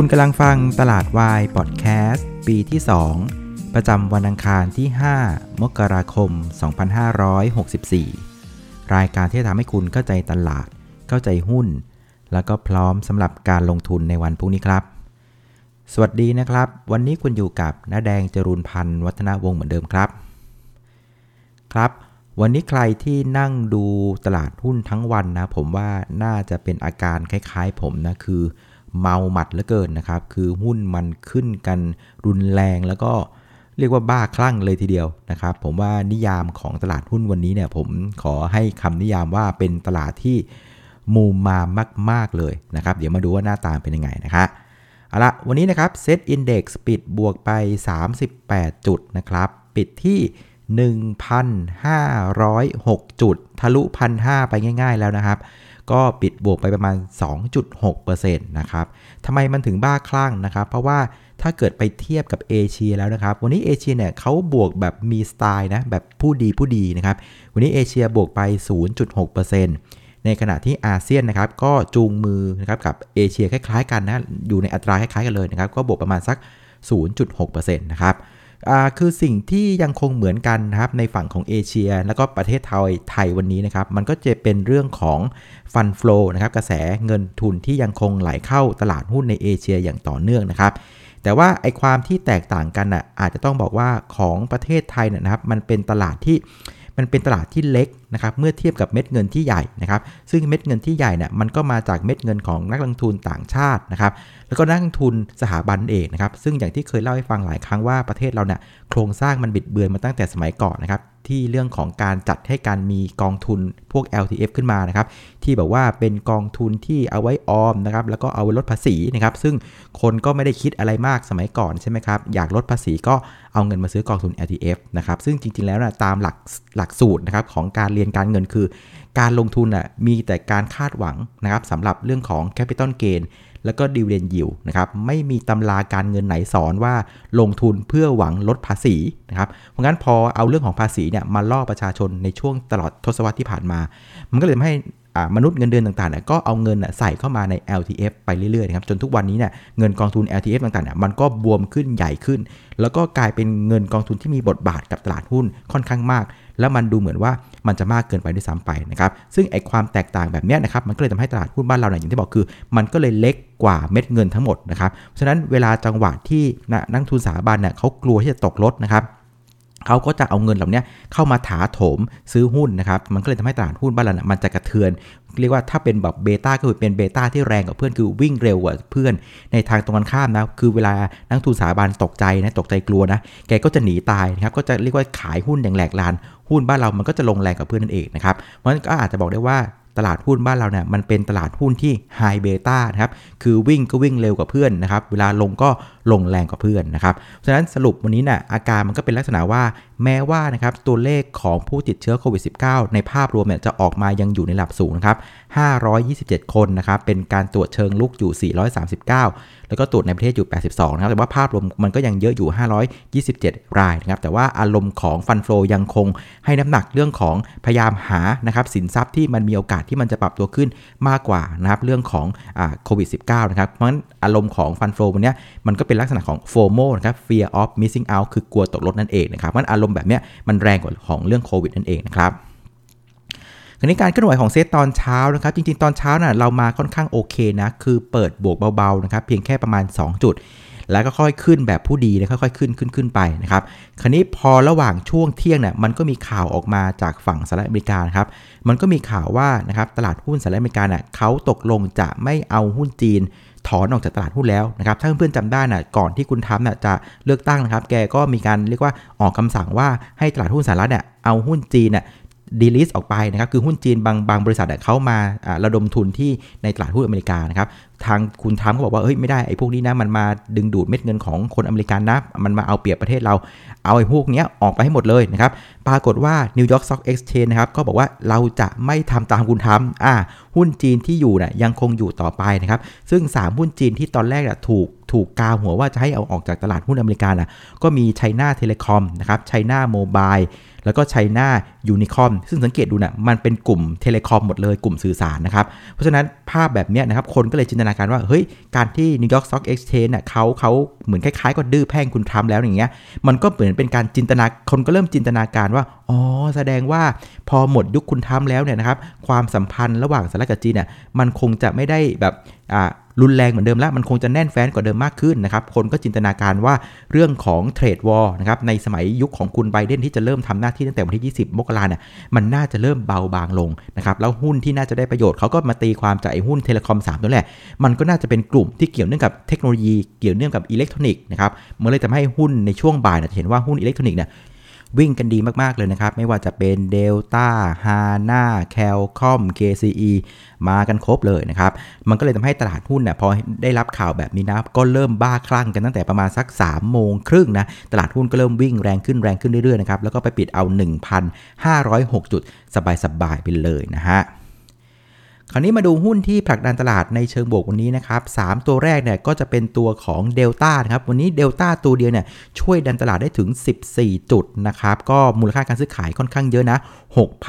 คุณกำลังฟังตลาดวายพอดแคสต์ปีที่ 2 ประจำวันอังคารที่ 5 มกราคม 2564 รายการที่จะทำให้คุณเข้าใจตลาด เข้าใจหุ้น แล้วก็พร้อมสำหรับการลงทุนในวันพรุ่งนี้ครับ สวัสดีนะครับ วันนี้คุณอยู่กับน้าแดงจรูนพันธ์วัฒนาวงศ์เหมือนเดิมครับ ครับวันนี้ใครที่นั่งดูตลาดหุ้นทั้งวันนะ ผมว่าน่าจะเป็นอาการคล้ายๆ ผมนะ คือ เมาหมัดเหลือเกินนะครับ คือหุ้นมันขึ้นกันรุนแรงแล้วก็เรียกว่าบ้าคลั่งเลยทีเดียวนะครับ ผมว่านิยามของตลาดหุ้นวันนี้เนี่ยผมขอให้คำนิยามว่าเป็นตลาดที่มูมามาก ๆ เลยนะครับ เดี๋ยวมาดูว่าหน้าตาเป็นยังไงนะคะเอาละวันนี้นะครับเซตอินดี x ปิดบวกไป 38 จุดนะครับ ปิดที่ 1,506 จุด ทะลุ 1,500 ไปง่าย ๆ แล้วนะครับ ก็ปิดบวกไปประมาณ 2.6%นะครับทำไมมันถึงบ้าคลั่งนะครับ เพราะว่าถ้าเกิดไปเทียบกับเอเชียแล้วนะครับ วันนี้เอเชียเนี่ยเขาบวกแบบมีสไตล์นะแบบผู้ดีผู้ดีนะครับ วันนี้เอเชียบวกไป 0.6%ในขณะที่อาเซียนนะครับก็จูงมือนะครับกับเอเชียคล้ายๆกันนะอยู่ในอัตราคล้ายๆกันเลยนะครับก็บวกประมาณสัก 0.6%นะครับ คือสิ่งที่ยังคงเหมือนกันนะครับในฝั่งของเอเชีย แล้วก็ประเทศไทยไทยวันนี้นะครับ มันก็จะเป็นเรื่องของฟันฟลูนะครับกระแสเงินทุนที่ยังคงไหลเข้าตลาดหุ้นในเอเชียอย่างต่อเนื่องนะครับ แต่ว่าไอความที่แตกต่างกันอะอาจจะต้องบอกว่าของประเทศไทยนะครับ มันเป็นตลาดที่มันเป็นตลาดที่เล็กนะครับเมื่อเทียบกับเม็ดเงินที่ใหญ่นะครับ ซึ่งเม็ดเงินที่ใหญ่เนี่ยมันก็มาจากเม็ดเงินของนักลงทุนต่างชาตินะครับ แล้วก็นักลงทุนสถาบันเองนะครับ ซึ่งอย่างที่เคยเล่าให้ฟังหลายครั้งว่าประเทศเราเนี่ยโครงสร้างมันบิดเบือนมาตั้งแต่สมัยก่อนนะครับที่เรื่องของการจัดให้การมีกองทุนพวก LTF ขึ้นมานะครับ ที่แบบว่าเป็นกองทุนที่เอาไว้ออมนะครับ แล้วก็เอาไว้ลดภาษีนะครับ ซึ่งคนก็ไม่ได้คิดอะไรมากสมัยก่อนใช่ไหมครับ อยากลดภาษีก็เอาเงินมาซื้อกองทุน LTF นะครับ ซึ่งจริงๆแล้วนะตามหลักหลักสูตรนะครับของการเรียนการเงินคือ การลงทุนอะมีแต่การคาดหวังนะครับสำหรับเรื่องของ Capital Gain แล้วก็ดิวเดนยิวนะครับไม่มีตำราการเงินไหนสอนว่าลงทุนเพื่อหวังลดภาษีนะครับเพราะงั้นพอเอาเรื่องของภาษีเนี่ยมาล่อประชาชนในช่วงตลอดทศวรรษที่ผ่านมา มันก็เลยทำให้ มนุษย์เงินเดือนต่างๆก็เอาเงินใส่เข้ามาใน LTF ไปเรื่อยๆนะครับจนทุกวันนี้เนี่ยเงินกองทุน LTF ต่างๆมันก็บวมขึ้นใหญ่ขึ้น แล้วก็กลายเป็นเงินกองทุนที่มีบทบาทกับตลาดหุ้นค่อนข้างมาก แล้วมันดูเหมือนว่ามันจะมากเกินไปด้วยซ้ำไปนะครับซึ่งไอความแตกต่างแบบนี้นะครับมันก็เลยทำให้ตลาดหุ้นบ้านเราเนี่ยอย่างที่บอกคือ มันก็เลยเล็กกว่าเม็ดเงินทั้งหมดนะครับฉะนั้นเวลาจังหวะที่นักทุนสถาบันเนี่ยเขากลัวที่จะตกรถนะครับ เขาก็จะเอาเงินเหล่านี้เข้ามาถาโถมซื้อหุ้นนะครับ มันก็เลยทำให้ตลาดหุ้นบ้านเรามันจะกระเทือน เรียกว่าถ้าเป็นแบบเบต้าก็คือเป็นเบต้าที่แรงกว่าเพื่อนคือวิ่งเร็วกว่าเพื่อน ในทางตรงกันข้ามนะ คือเวลานักทุนสถาบันตกใจนะ ตกใจกลัวนะ แกก็จะหนีตายนะครับ ก็จะเรียกว่าขายหุ้นอย่างแหลกลาน หุ้นบ้านเรามันก็จะลงแรงกับเพื่อนนั่นเองนะครับ เพราะฉะนั้นก็อาจจะบอกได้ว่า ตลาดหุ้นบ้านเราเนี่ยมันเป็นตลาดหุ้นที่ไฮเบต้านะครับ คือวิ่งก็วิ่งเร็วกว่าเพื่อนนะครับ เวลาลงก็ลงแรงกว่าเพื่อนนะครับ ฉะนั้นสรุปวันนี้นะ่ะอาการมันก็เป็นลักษณะว่าแม้ว่านะครับตัวเลขของผู้ติดเชื้อโควิด -19 ในภาพรวมเนี่ยจะออกมายังอยู่ในระดับสูงนะครับ 527 คนนะครับ เป็นการตรวจเชิงลุกอยู่ 439 แล้วก็ตรวจในประเทศอยู่ 82 นะครับ แต่ว่าภาพรวมมันก็ยังเยอะอยู่ 527 รายนะครับ แต่ว่าอารมณ์ของฟันโฟลอยังคงให้น้ำหนักเรื่องของพยายามหานะครับสินทรัพย์ที่มันมีโอกาสที่มันจะปรับตัวขึ้นมากกว่านะครับเรื่องของโควิด -19 นะครับ เพราะฉะนั้นอารมณ์ของฟันโฟลวันนี้มันก็เป็นลักษณะของ FOMO นะครับ fear of missing out คือกลัวตกรถนั่นเองนะครับมันอารมณ์แบบนี้มันแรงกว่าของเรื่องโควิดนั่นเองนะครับ คราวนี้การเคลื่อนไหวของเซตตอนเช้านะครับ จริงๆ ตอนเช้านะ่ะเรามาค่อนข้างโอเคนะ คือเปิดบวกเบาๆนะครับ เพียงแค่ประมาณ 2 จุด แล้วก็ค่อยขึ้นแบบผู้ดีนะค่อยๆ ขึ้นขึ้นขึ้นไปนะครับ คราวนี้พอระหว่างช่วงเที่ยงเนี่ยมันก็มีข่าวออกมาจากฝั่งสหรัฐอเมริกาครับ มันก็มีข่าวว่านะครับตลาดหุ้นสหรัฐอเมริกาเนี่ยเขาตกลงจะไม่เอาหุ้นจีนถอนออกจากตลาดหุ้นแล้วนะครับ ถ้าเพื่อนๆจำได้นะก่อนที่คุณทำนะจะเลือกตั้งนะครับ แกก็มีการเรียกว่าออกคำสั่งว่าให้ตลาดหุ้นสหรัฐเนี่ยเอาหุ้นจีนเนี่ย ดีลิสออกไปนะครับ คือหุ้นจีนบางบางบริษัทเขามาระดมทุนที่ในตลาดหุ้นอเมริกานะครับ ทางคุณทำเขาบอกว่าเฮ้ยไม่ได้ไอ้พวกนี้นะมันมาดึงดูดเม็ดเงินของคนอเมริกันนะมันมาเอาเปรียบประเทศเราเอาไอ้พวกนี้ออกไปให้หมดเลยนะครับปรากฏว่า New York Stock Exchange นะครับก็บอกว่าเราจะไม่ทำตามคุณทำอ่าหุ้นจีนที่อยู่เนี่ยยังคงอยู่ต่อไปนะครับซึ่ง 3 หุ้นจีนที่ตอนแรกนะถูกถูกกาหัวว่าจะให้เอาออกจากตลาดหุ้นอเมริกานะก็มี China Telecom นะครับ China Mobile แล้วก็ China Unicom ซึ่งสังเกตดูนะ่ะมันเป็นกลุ่ม telecom หมดเลยกลุ่มสื่อสารนะครับเพราะฉะนั้นภาพแบบนี้นะครับคนก็เลยจินตนาการว่าเฮ้ยการที่ New York Stock Exchange เนี่ยะเขาเขาเหมือนคล้ายๆก็ดื้อแพ่งคุณทรัมป์แล้วอย่างเงี้ยมันก็เหมือนเป็นการจินตนาคนก็เริ่มจินตนาการว่าอ๋อแสดงว่าพอหมดยุคคุณทรัมป์แล้วเนี่ยนะครับความสัมพันธ์ระหว่างสหรัฐกับจีนเนี่ยมันคงจะไม่ได้แบบอ่า รุนแรงเหมือนเดิมแล้วมันคงจะแน่นแฟ้นกว่าเดิมมากขึ้นนะครับ คนก็จินตนาการว่าเรื่องของ trade war นะครับในสมัยยุคของคุณไบเดนที่จะเริ่มทำหน้าที่ตั้งแต่วันที่ 20 มกราเนี่ยมันน่าจะเริ่มเบาบางลงนะครับแล้วหุ้นที่น่าจะได้ประโยชน์เขาก็มาตีความจากไอ้หุ้น telecom 3ตัวแหละ มันก็น่าจะเป็นกลุ่มที่เกี่ยวเนื่องกับเทคโนโลยีเกี่ยวเนื่องกับอิเล็กทรอนิกส์นะครับมันเลยทำให้หุ้นในช่วงบ่ายจะเห็นว่าหุ้นอิเล็กทรอนิกส์เนี่ย วิ่งกันดีมาก ๆ เลยนะครับ ไม่ว่าจะเป็น Delta HANA Cal-Comp KCE มากันครบเลยนะครับ มันก็เลยทำให้ตลาดหุ้นเนี่ยพอได้รับข่าวแบบนี้นะ ก็เริ่มบ้าคลั่งกันตั้งแต่ประมาณสัก3โมงครึ่งนะ ตลาดหุ้นก็เริ่มวิ่งแรงขึ้นแรงขึ้นเรื่อยๆนะครับ แล้วก็ไปปิดเอา 1,506 จุดสบายๆไปเลยนะฮะ คราวนี้มาดูหุ้นที่ผลักดันตลาดในเชิงบวกวันนี้นะครับ3ตัวแรกเนี่ยก็จะเป็นตัวของเดลต้านะครับ วันนี้เดลต้าตัวเดียวเนี่ยช่วยดันตลาดได้ถึง 14 จุดนะครับ ก็มูลค่าการซื้อขายค่อนข้างเยอะนะ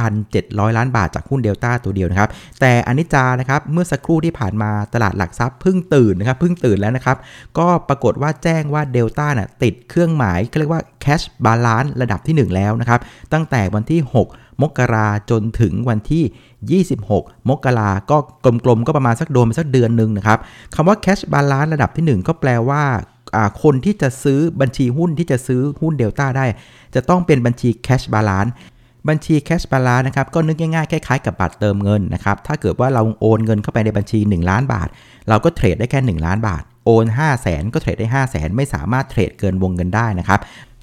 6,700 ล้านบาทจากหุ้นเดลต้าตัวเดียวนะครับ แต่อนนี้จานะครับ เมื่อสักครู่ที่ผ่านมาตลาดหลักทรัพย์เพิ่งตื่นนะครับเพิ่งตื่นแล้วนะครับ ก็ปรากฏว่าแจ้งว่าเดลต้าน่ะติดเครื่องหมายเรียกว่า cash balance ระดับที่ 1 แล้วนะครับ ตั้งแต่วันที่ 6 มกราจนถึงวันที่ 26 มกราก็กลมๆก็ประมาณสักโดนไปสักเดือนหนึ่งนะครับคำว่า cash balance ระดับที่ 1 ก็แปลว่าคนที่จะซื้อบัญชีหุ้นที่จะซื้อหุ้นเดลต้าได้ จะต้องเป็นบัญชี cash balance บัญชี cash balance นะครับก็นึกง่ายๆคล้ายๆกับบัตรเติมเงินนะครับถ้าเกิดว่าเราโอนเงินเข้าไปในบัญชี 1 ล้านบาท เราก็เทรดได้แค่ 1 ล้านบาท โอน5 0 0แสนก็เทรดได้ 5 0 0แสนไม่สามารถเทรดเกินวงเงินได้นะครับ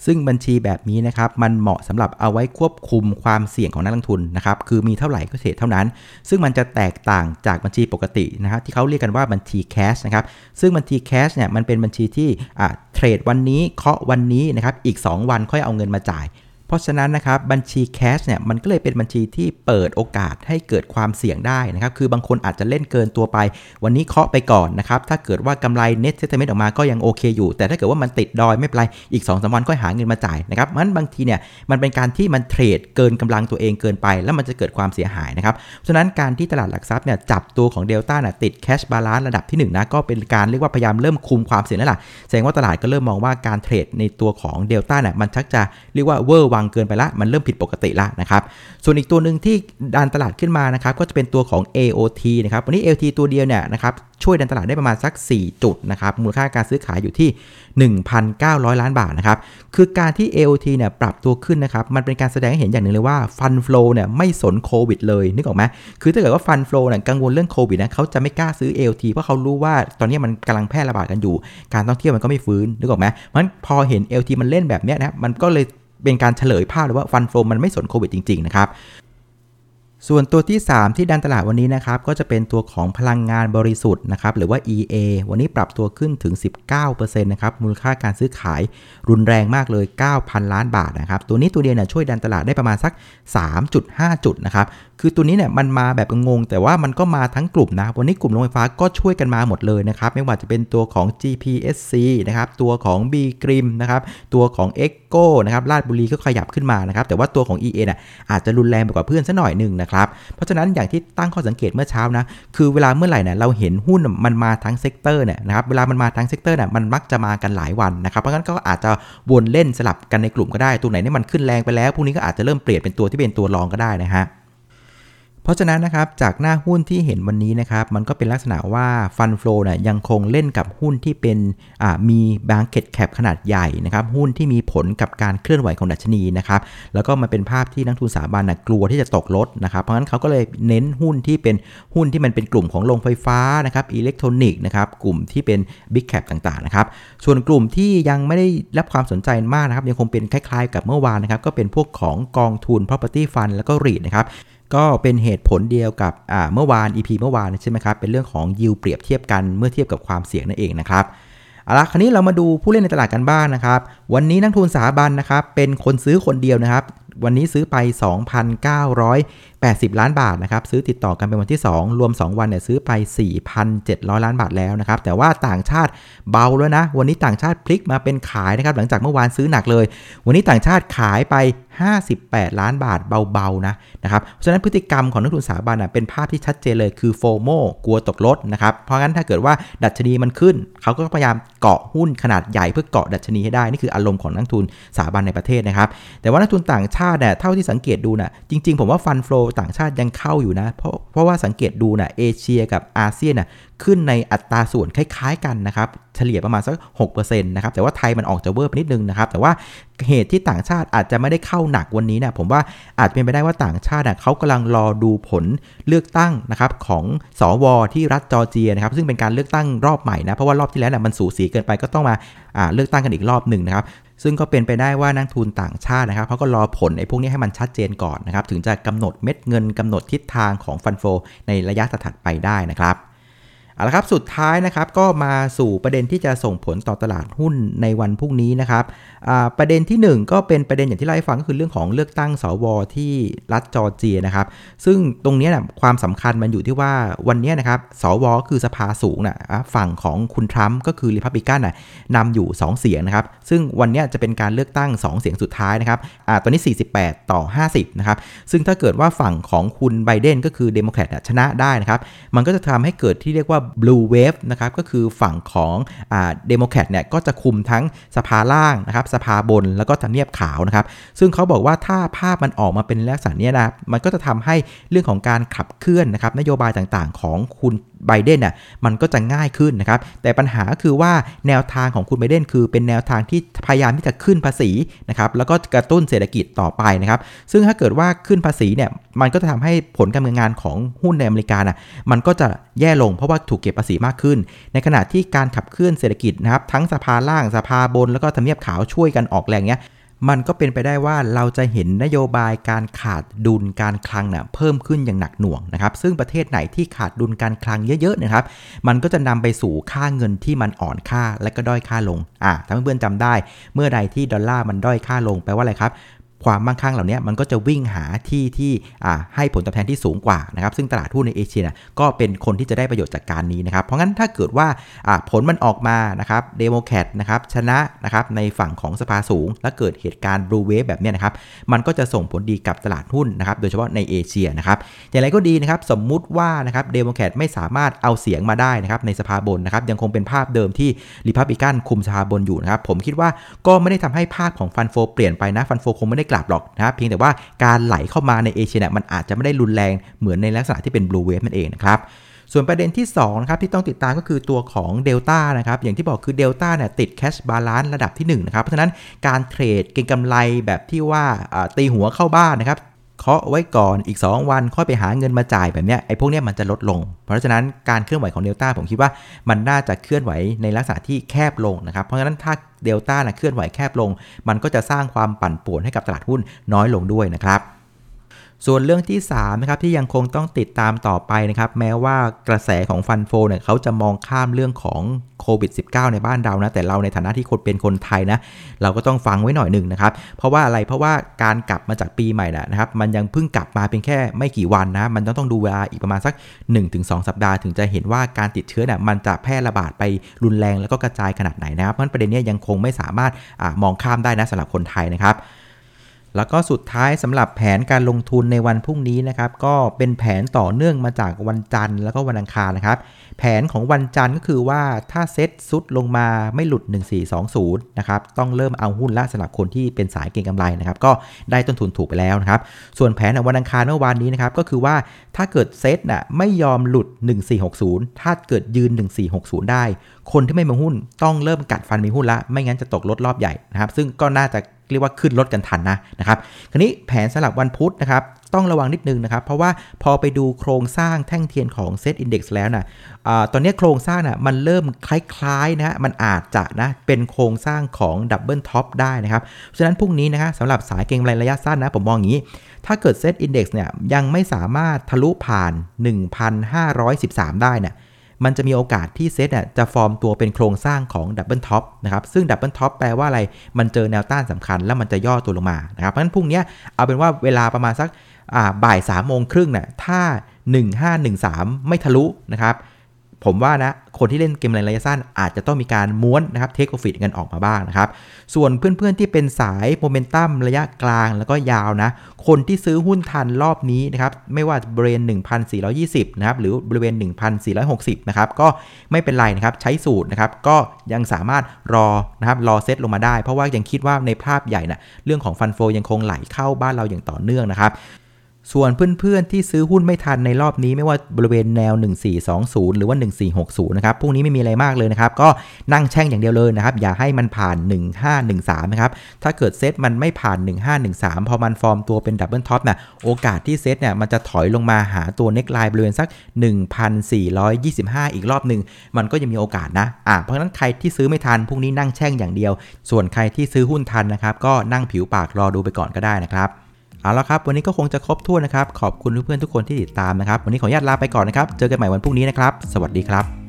ซึ่งบัญชีแบบนี้นะครับมันเหมาะสำหรับเอาไว้ควบคุมความเสี่ยงของนักลงทุนนะครับคือมีเท่าไหร่ก็เทรดเท่านั้น ซึ่งมันจะแตกต่างจากบัญชีปกตินะครับที่เขาเรียกกันว่าบัญชีแคชนะครับซึ่งบัญชีแคชเนี่ยมันเป็นบัญชีที่เทรดวันนี้เคาะวันนี้นะครับอีก 2 วันค่อยเอาเงินมาจ่าย เพราะฉะนั้นนะครับบัญชีแคชเนี่ยมันก็เลยเป็นบัญชีที่เปิดโอกาสให้เกิดความเสี่ยงได้นะครับ คือบางคนอาจจะเล่นเกินตัวไป วันนี้เคาะไปก่อนนะครับ ถ้าเกิดว่ากำไร net settlement ออกมาก็ยังโอเคอยู่ แต่ถ้าเกิดว่ามันติดดอยไม่เป็นไร อีก2อสวันก็หาเงินมาจ่ายนะครับมันบางทีเนี่ยมันเป็นการที่มันเทรดเกินกำลังตัวเองเกินไป แล้วมันจะเกิดความเสียหายนะครับฉะนั้นการที่ตลาดหลักทรัพย์เนี่ยจับตัวของเดลต้าน่ะติด cash balance ระดับที่1นะก็เป็นการเรียกว่าพยายามเริ่มคุมความเสี่ยงแล้วล่ะแสดงว่าตลาดก็เริ่มมองว่าการเทรดในตัวของเดลต้าเนี่ยมันชักจะเรียกว่าเวอร์วังเกินไปละ มันเริ่มผิดปกติละนะครับ ส่วนอีกตัวหนึ่งที่ดันตลาดขึ้นมานะครับ ก็จะเป็นตัวของ AOT นะครับ วันนี้ AOT ตัวเดียวเนี่ยนะครับ ช่วยดันตลาดได้ประมาณสัก 4 จุดนะครับ มูลค่าการซื้อขายอยู่ที่ 1,900 ล้านบาทนะครับ คือการที่ AOT เนี่ยปรับตัวขึ้นนะครับ มันเป็นการแสดงให้เห็นอย่างหนึ่งเลยว่าฟันฟลูเนี่ยไม่สนโควิดเลยนึกออกไหมคือถ้าเกิดว่าฟันฟลูเนี่ยกังวลเรื่องโควิดนะเขาจะไม่กล้าซื้อ AOT เพราะเขารู้ว่าตอนนี้มันกำลังแพร่ระบาดกันอยู่ การท่องเที่ยวมันก็ไม่ฟื้นนึกออกไหมเพราะฉะนั้นพอเห็น AOT มันเล่นแบบนี้นะมันก็เลย เป็นการเฉลยภาพเลยว่าฟันโฟมมันไม่สนโควิดจริงๆนะครับส่วนตัวที่ 3 ที่ดันตลาดวันนี้นะครับก็จะเป็นตัวของพลังงานบริสุทธิ์นะครับหรือว่า EA วันนี้ปรับตัวขึ้นถึง 19%นะครับมูลค่าการซื้อขายรุนแรงมากเลย 9,000 ล้านบาทนะครับตัวนี้ตัวเดียวเนี่ยช่วยดันตลาดได้ประมาณสัก 3.5 จุดนะครับ คือตัวนี้เนี่ยมันมาแบบงง แต่ว่ามันก็มาทั้งกลุ่มนะ วันนี้กลุ่มโรงไฟฟ้าก็ช่วยกันมาหมดเลยนะครับ ไม่ว่าจะเป็นตัวของ GPSC นะครับ ตัวของ B.Grimm นะครับ ตัวของ EGCO นะครับราชบุรีก็ขยับขึ้นมานะครับ แต่ว่าตัวของ EA น่ะอาจจะรุนแรงไปกว่าเพื่อนซะหน่อยหนึ่งนะครับ เพราะฉะนั้นอย่างที่ตั้งข้อสังเกตเมื่อเช้านะ คือเวลาเมื่อไหร่เนี่ยเราเห็นหุ้นมันมาทั้ง sector เนี่ยนะครับ เวลามันมาทั้ง sector เนี่ยมันมักจะมากันหลายวันนะครับ เพราะงั้นก็อาจจะวนเล่นสลับกันในกลุ่มก็ได้ ตัวไหนนี่มันขึ้นแรงไปแล้วพวกนี้ก็อาจจะเริ่มเปลี่ยนเป็นตัวที่เป็นตัวรองก็ได้นะฮะ เพราะฉะนั้นนะครับจากหน้าหุ้นที่เห็นวันนี้นะครับมันก็เป็นลักษณะว่าfund flow เนี่ยยังคงเล่นกับหุ้นที่เป็นมี market cap ขนาดใหญ่นะครับหุ้นที่มีผลกับการเคลื่อนไหวของดัชนีนะครับแล้วก็มันเป็นภาพที่นักลงทุนสถาบันนะกลัวที่จะตกรถนะครับเพราะฉะนั้นเขาก็เลยเน้นหุ้นที่เป็นหุ้นที่มันเป็นกลุ่มของโรงไฟฟ้านะครับอิเล็กทรอนิกส์นะครับกลุ่มที่เป็น big cap ต่างๆนะครับส่วนกลุ่มที่ยังไม่ได้รับความสนใจมากนะครับยังคงเป็นคล้ายๆ กับเมื่อวานนะครับก็เป็นพวกของกองทุน property fund แล้วก็ REIT นะครับ ก็เป็นเหตุผลเดียวกับเมื่อวาน EP เมื่อวานใช่ไหมครับ เป็นเรื่องของยิวเปรียบเทียบกันเมื่อเทียบกับความเสี่ยงนั่นเองนะครับเอาละคราวนี้เรามาดูผู้เล่นในตลาดกันบ้างนะครับ วันนี้นักทุนสถาบันนะครับ เป็นคนซื้อคนเดียวนะครับ วันนี้ซื้อไป80 ล้านบาทนะครับซื้อติดต่อกันเป็นวันที่ 2 รวม 2 วันเนี่ยซื้อไป 4,700 ล้านบาทแล้วนะครับแต่ว่าต่างชาติเบาแล้วนะ วันนี้ต่างชาติพลิกมาเป็นขายนะครับหลังจากเมื่อวานซื้อหนักเลย วันนี้ต่างชาติขายไป 58 ล้านบาทเบาๆนะนะครับเพราะฉะนั้นพฤติกรรมของนักทุนสถาบันเป็นภาพที่ชัดเจนเลยคือโฟโมกลัวตกรถนะครับเพราะงั้นถ้าเกิดว่าดัชนีมันขึ้น เขาก็พยายามเกาะหุ้นขนาดใหญ่เพื่อเกาะดัชนีให้ได้นี่คืออารมณ์ของนักทุนสถาบันในประเทศนะครับแต่ว่านักทุนต่างชาติเนี่ยเท่าที่สังเกตดูนะจริง ๆ ผมว่าฟันฟลอต่างชาติยังเข้าอยู่นะ เพราะเพราะว่าสังเกตดูนะเอเชียกับอาเซียนนะขึ้นในอัตราส่วนคล้ายๆกันนะครับ เฉลี่ยประมาณสัก6%นะครับ แต่ว่าไทยมันออกจะเวอร์ไปนิดนึงนะครับ แต่ว่าเหตุที่ต่างชาติอาจจะไม่ได้เข้าหนักวันนี้นี่ยผมว่าอาจเป็นไปได้ว่าต่างชาติเขากำลังรอดูผลเลือกตั้งนะครับของสวที่รัฐจอร์เจียนะครับ ซึ่งเป็นการเลือกตั้งรอบใหม่นะ เพราะว่ารอบที่แล้วนี่ยมันสูสีเกินไปก็ต้องมาเลือกตั้งกันอีกรอบหนึ่งนะครับ ซึ่งก็เป็นไปได้ว่านักทุนต่างชาตินะครับเขาก็รอผลไอ้พวกนี้ให้มันชัดเจนก่อนนะครับ ถึงจะกำหนดเม็ดเงินกำหนดทิศทางของฟันโฟในระยะถัดไปได้นะครับ เอาละครับสุดท้ายนะครับก็มาสู่ประเด็นที่จะส่งผลต่อตลาดหุ้นในวันพรุ่งนี้นะครับประเด็นที่ 1 ก็เป็นประเด็นอย่างที่เล่าให้ฟังก็คือเรื่องของเลือกตั้งสวที่รัฐจอร์เจียนะครับซึ่งตรงนี้นะความสำคัญมันอยู่ที่ว่าวันนี้นะครับสวคือสภาสูงนะฝั่งของคุณทรัมป์ก็คือริพับลิกันนะนำอยู่ 2 เสียงนะครับซึ่งวันนี้จะเป็นการเลือกตั้ง 2 เสียงสุดท้ายนะครับอตอนนี้ 48 ต่อ 50นะครับซึ่งถ้าเกิดว่าฝั่งของคุณไบเดนก็คือเดโมแครตชนะได้นะครับมันก็จะทำให้เกิดที่เรียกว่า blue wave นะครับก็คือฝั่งของเดโมแครตเนี่ยก็จะคุมทั้งสภาล่างนะครับสภาบนแล้วก็ทำเนียบขาวนะครับ ซึ่งเขาบอกว่าถ้าภาพมันออกมาเป็นลักษณะนี้นะมันก็จะทำให้เรื่องของการขับเคลื่อนนะครับนโยบายต่างๆ ของคุณ ไบเดนน่ะมันก็จะง่ายขึ้นนะครับ แต่ปัญหาคือว่าแนวทางของคุณไบเดนคือเป็นแนวทางที่พยายามที่จะขึ้นภาษีนะครับแล้วก็กระตุ้นเศรษฐกิจต่อไปนะครับ ซึ่งถ้าเกิดว่าขึ้นภาษีเนี่ยมันก็จะทำให้ผลการเงินงานของหุ้นในอเมริกาน่ะมันก็จะแย่ลงเพราะว่าถูกเก็บภาษีมากขึ้น ในขณะที่การขับเคลื่อนเศรษฐกิจนะครับทั้งสภาล่างสภาบนแล้วก็ทำเนียบขาวช่วยกันออกแรงเนี้ย มันก็เป็นไปได้ว่าเราจะเห็นนโยบายการขาดดุลการคลังเนะ่ยเพิ่มขึ้นอย่างหนักหน่วงนะครับ ซึ่งประเทศไหนที่ขาดดุลการคลังเยอะๆนะครับ มันก็จะนำไปสู่ค่าเงินที่มันอ่อนค่าและก็ด้อยค่าลงอ่าถ้าเพื่อนๆจำได้ เมื่อใดที่ดอลลาร์มันด้อยค่าลงแปลว่าอะไรครับ ความมั่งคั่งเหล่านี้มันก็จะวิ่งหาที่ที่ให้ผลตอบแทนที่สูงกว่านะครับซึ่งตลาดหุ้นในเอเชียก็เป็นคนที่จะได้ประโยชน์จากการนี้นะครับเพราะงั้นถ้าเกิดว่าผลมันออกมานะครับเดโมแครตนะครับชนะนะครับในฝั่งของสภาสูง และเกิดเหตุการณ์ blue wave แบบนี้นะครับมันก็จะส่งผลดีกับตลาดหุ้นนะครับโดยเฉพาะในเอเชียนะครับอย่างไรก็ดีนะครับสมมุติว่านะครับเดโมแครตไม่สามารถเอาเสียงมาได้นะครับในสภาบนนะครับยังคงเป็นภาพเดิมที่รีพับลิกันคุมสภาบนอยู่นะครับผมคิดว่าก็ไม่ได้ทำให้ภาพของ fund flow เปลี่ยนไปนะ fund flow คงไม่ได้กลับหรอกนะครับเพียงแต่ว่าการไหลเข้ามาในเอเชียเนี่ยมันอาจจะไม่ได้รุนแรงเหมือนในลักษณะที่เป็น blue wave นั่นเองนะครับส่วนประเด็นที่2นะครับที่ต้องติดตามก็คือตัวของเดลต้านะครับอย่างที่บอกคือเดลต้าเนี่ยติด cash balance ระดับที่1นะครับเพราะฉะนั้นการเทรดเก็งกำไรแบบที่ว่าตีหัวเข้าบ้านนะครับ เคาะไว้ก่อนอีก 2 วันค่อยไปหาเงินมาจ่ายแบบเนี้ยไอ้พวกเนี้ยมันจะลดลง เพราะฉะนั้นการเคลื่อนไหวของเดลต้าผมคิดว่ามันน่าจะเคลื่อนไหวในลักษณะที่แคบลงนะครับ เพราะฉะนั้นถ้าเดลต้านะเคลื่อนไหวแคบลง มันก็จะสร้างความปั่นป่วนให้กับตลาดหุ้นน้อยลงด้วยนะครับ ส่วนเรื่องที่3นะครับที่ยังคงต้องติดตามต่อไปนะครับแม้ว่ากระแสของฟันโฟเนี่ยเขาจะมองข้ามเรื่องของโควิด -19 ในบ้านเรานะแต่เราในฐานะที่คนเป็นคนไทยนะเราก็ต้องฟังไว้หน่อยหนึ่งนะครับเพราะว่าอะไรเพราะว่าการกลับมาจากปีใหม่นะครับมันยังเพิ่งกลับมาเพียงแค่ไม่กี่วันนะมันต้องต้องดูเวลาอีกประมาณสัก 1-2 สัปดาห์ถึงจะเห็นว่าการติดเชื้อเนี่ยมันจะแพร่ระบาดไปรุนแรงแล้วก็กระจายขนาดไหนนะครับเพราะประเด็นนี้ยังคงไม่สามารถอมองข้ามได้นะสำหรับคนไทยนะครับ แล้วก็สุดท้ายสำหรับแผนการลงทุนในวันพรุ่งนี้นะครับ ก็เป็นแผนต่อเนื่องมาจากวันจันทร์แล้วก็วันอังคารนะครับ แผนของวันจันทร์ก็คือว่าถ้าเซ็ตซุดลงมาไม่หลุด 1420นะครับต้องเริ่มเอาหุ้นละสำหรับคนที่เป็นสายเก็งกำไรนะครับ ก็ได้ต้นทุนถูกไปแล้วนะครับ ส่วนแผนในวันอังคารเมื่อวานนี้นะครับก็คือว่าถ้าเกิดเซ็ตน่ะไม่ยอมหลุด 1460 ถ้าเกิดยืน 1460 ได้ คนที่ไม่มีหุ้นต้องเริ่มกัดฟันมีหุ้นละไม่งั้นจะตกรถรอบใหญ่นะครับ ซึ่งก็น่าจะ เรียกว่าขึ้นรถกันทันนะนะครับคราวนี้แผนสลับวันพุธนะครับต้องระวังนิดนึงนะครับ เพราะว่าพอไปดูโครงสร้างแท่งเทียนของเซตอินดี x แล้วนะอตอนนี้โครงสร้างนะ่ะมันเริ่มคล้ายๆนะมันอาจจะนะเป็นโครงสร้างของ double top ได้นะครับฉะนั้นพรุ่งนี้นะฮะสำหรับสายเก็งกำไรระยะสั้นนะผมมองอย่างนี้ ถ้าเกิด SET Index เนี่ยยังไม่สามารถทะลุผ่าน 1,513 ได้เนี่ย มันจะมีโอกาสที่เซตเนี่ยจะฟอร์มตัวเป็นโครงสร้างของ double top นะครับ ซึ่ง double top แปลว่าอะไร มันเจอแนวต้านสำคัญแล้วมันจะย่อตัวลงมานะครับ เพราะฉะนั้นพรุ่งนี้เอาเป็นว่าเวลาประมาณสักบ่ายสามโมงครึ่งเนี่ยถ้า 1513 ไม่ทะลุนะครับ ผมว่านะ คนที่เล่นเกมระยะสั้น อาจจะต้องมีการม้วนนะครับเทคโปรฟิตเงินออกมาบ้างนะครับ ส่วนเพื่อนๆที่เป็นสายโมเมนตัมระยะกลางแล้วก็ยาวนะ คนที่ซื้อหุ้นทันรอบนี้นะครับ ไม่ว่าบริเวณ 1,420 นะครับ หรือบริเวณ 1,460 นะครับ ก็ไม่เป็นไรนะครับ ใช้สูตรนะครับ ก็ยังสามารถรอนะครับรอเซตลงมาได้ เพราะว่ายังคิดว่าในภาพใหญ่นะเรื่องของ fund flow ยังคงไหลเข้าบ้านเราอย่างต่อเนื่องนะครับ ส่วนเพื่อนๆที่ซื้อหุ้นไม่ทันในรอบนี้ไม่ว่าบริเวณแนว 1420 หรือว่า 1460 นะครับ พวกนี้ไม่มีอะไรมากเลยนะครับ ก็นั่งแช่งอย่างเดียวเลยนะครับ อย่าให้มันผ่าน 1513 นะครับ ถ้าเกิดเซตมันไม่ผ่าน 1513 พอมันฟอร์มตัวเป็น double top นะโอกาสที่เซตเนี่ยมันจะถอยลงมาหาตัว neckline บริเวณสัก 1,425 อีกรอบหนึ่งมันก็ยังมีโอกาสนะอะเพราะฉะนั้นใครที่ซื้อไม่ทันพวกนี้นั่งแช่งอย่างเดียว ส่วนใครที่ซื้อหุ้นทันนะครับก็นั่งผิวปากรอดูไปก่อนก็ได้นะครับ เอาละครับ วันนี้ก็คงจะครบถ้วนนะครับ ขอบคุณเพื่อนๆทุกคนที่ติดตามนะครับ วันนี้ขออนุญาตลาไปก่อนนะครับ เจอกันใหม่วันพรุ่งนี้นะครับ สวัสดีครับ